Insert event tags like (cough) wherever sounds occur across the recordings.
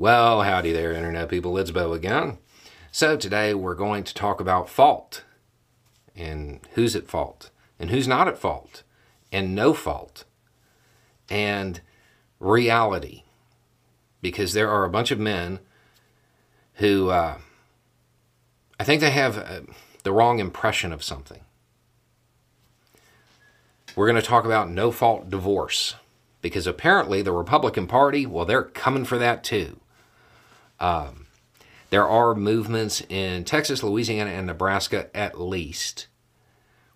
Well, howdy there, Internet people. It's Beau again. So, today we're going to talk about fault and who's at fault and who's not at fault and no fault and reality. Because there are a bunch of men who uh, I think they have uh, the wrong impression of something. We're going to talk about no fault divorce because apparently the Republican Party, well, they're coming for that too. Um, there are movements in Texas, Louisiana, and Nebraska, at least,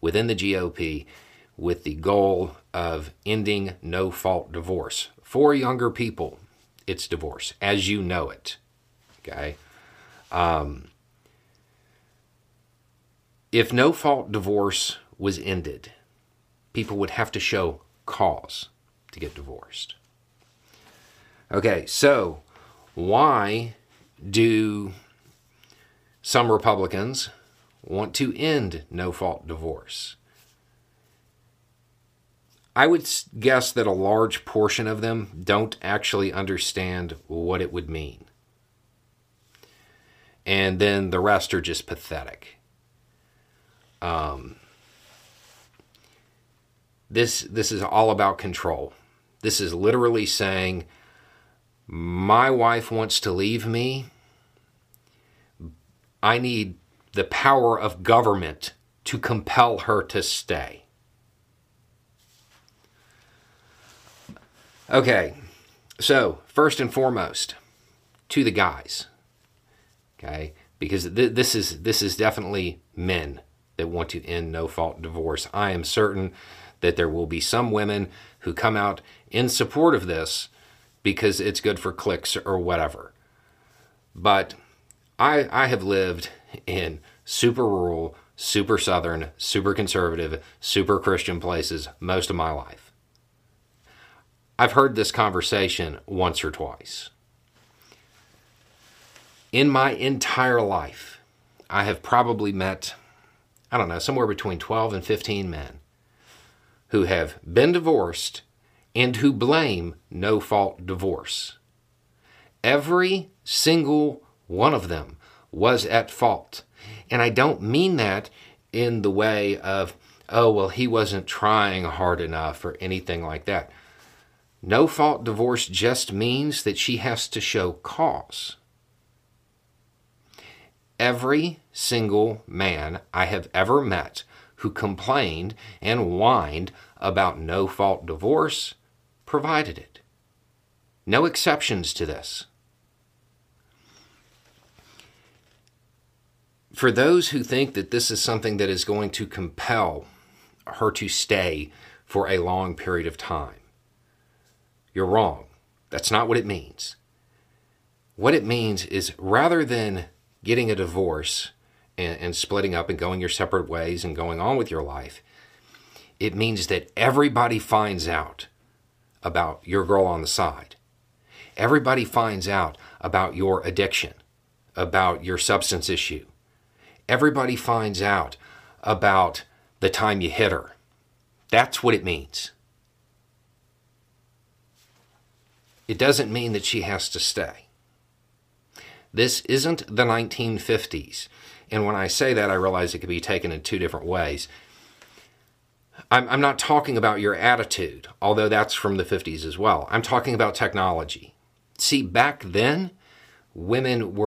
within the GOP, with the goal of ending no fault divorce. For younger people, it's divorce, as you know it. Okay? Um, if no fault divorce was ended, people would have to show cause to get divorced. Okay, so why do some Republicans want to end no fault divorce? I would guess that a large portion of them don't actually understand what it would mean. And then the rest are just pathetic. Um, this this is all about control. This is literally saying my wife wants to leave me. I need the power of government to compel her to stay. Okay, so first and foremost, to the guys, okay, because th- this is this is definitely men that want to end no fault divorce. I am certain that there will be some women who come out in support of this because it's good for clicks or whatever. But I, I have lived in super rural, super southern, super conservative, super Christian places most of my life. I've heard this conversation once or twice. In my entire life, I have probably met, I don't know, somewhere between 12 and 15 men who have been divorced and who blame no fault divorce. Every single one of them was at fault. And I don't mean that in the way of, oh, well, he wasn't trying hard enough or anything like that. No fault divorce just means that she has to show cause. Every single man I have ever met who complained and whined about no fault divorce provided it. No exceptions to this. For those who think that this is something that is going to compel her to stay for a long period of time, you're wrong. That's not what it means. What it means is rather than getting a divorce and, and, splitting up and going your separate ways and going on with your life, it means that everybody finds out about your girl on the side. Everybody finds out about your addiction, about your substance issue. Everybody finds out about the time you hit her. That's what it means. It doesn't mean that she has to stay. This isn't the 1950s. And when I say that, I realize it could be taken in two different ways. I'm, I'm not talking about your attitude, although that's from the 50s as well. I'm talking about technology. See, back then, women were.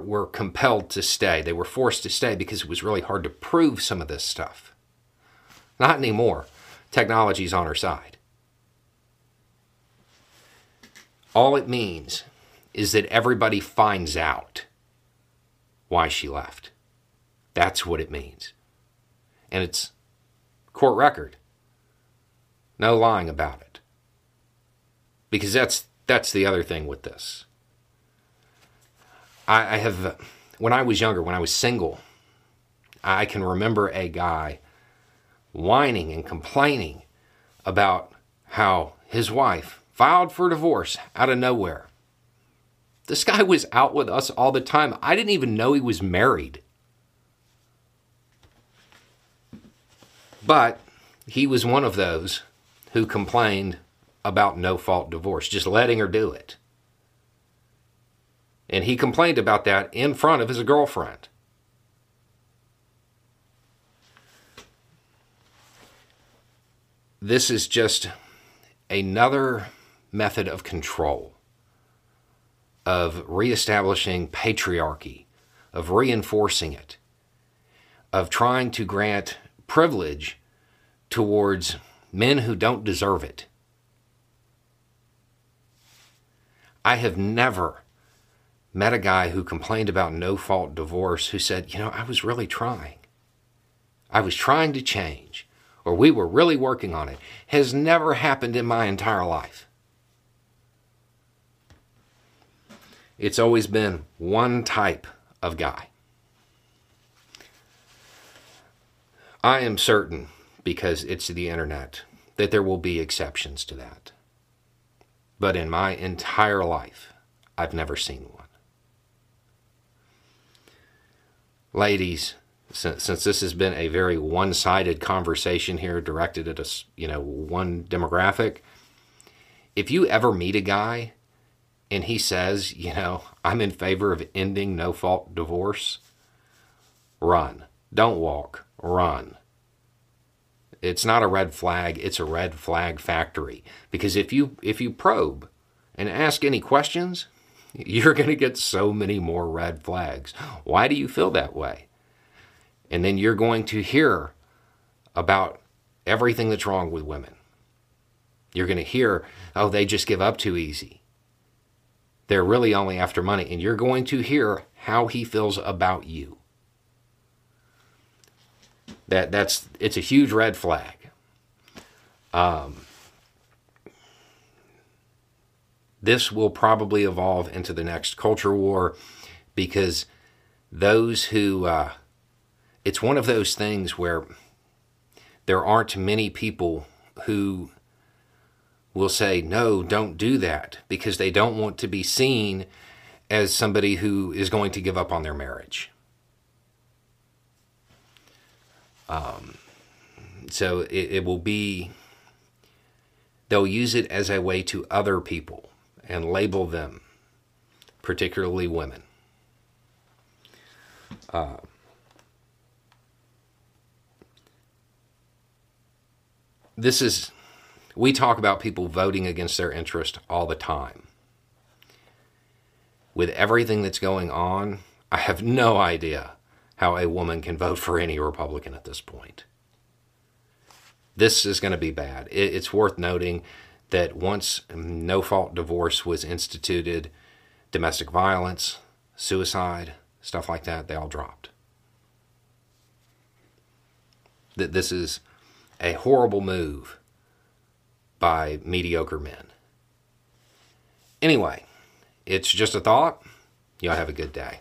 were compelled to stay. They were forced to stay because it was really hard to prove some of this stuff. Not anymore. Technology's on our side. All it means is that everybody finds out why she left. That's what it means. And it's court record. No lying about it. Because that's that's the other thing with this. I, I have, when I was younger, when I was single, I can remember a guy whining and complaining about how his wife filed for divorce out of nowhere. This guy was out with us all the time. I didn't even know he was married. But he was one of those who complained about no fault divorce, just letting her do it. And he complained about that in front of his girlfriend. This is just another method of control, of reestablishing patriarchy, of reinforcing it, of trying to grant privilege towards men who don't deserve it. I have never met a guy who complained about no fault divorce who said, you know, I was really trying. I was trying to change, or we were really working on it. Has never happened in my entire life. It's always been one type of guy. I am certain, because it's the internet, that there will be exceptions to that. But in my entire life, I've never seen one. Ladies, since, since this has been a very one-sided conversation here directed at a you know one demographic, if you ever meet a guy and he says, you know, I'm in favor of ending no fault divorce, run. Don't walk, run. It's not a red flag, it's a red flag factory. Because if you if you probe and ask any questions, (laughs) you're going to get so many more red flags. Why do you feel that way? And then you're going to hear about everything that's wrong with women. You're going to hear, oh, they just give up too easy. They're really only after money. And you're going to hear how he feels about you. That that's it's a huge red flag. Um, this will probably evolve into the next culture war because those who uh, it's one of those things where there aren't many people who will say no don't do that because they don't want to be seen as somebody who is going to give up on their marriage. Um, so it, it will be they'll use it as a way to other people and label them, particularly women. Uh, this is, we talk about people voting against their interest all the time. With everything that's going on, I have no idea how a woman can vote for any Republican at this point. This is going to be bad. It's worth noting that once no fault divorce was instituted, domestic violence, suicide, stuff like that, they all dropped. That this is a horrible move by mediocre men. Anyway, it's just a thought. Y'all have a good day.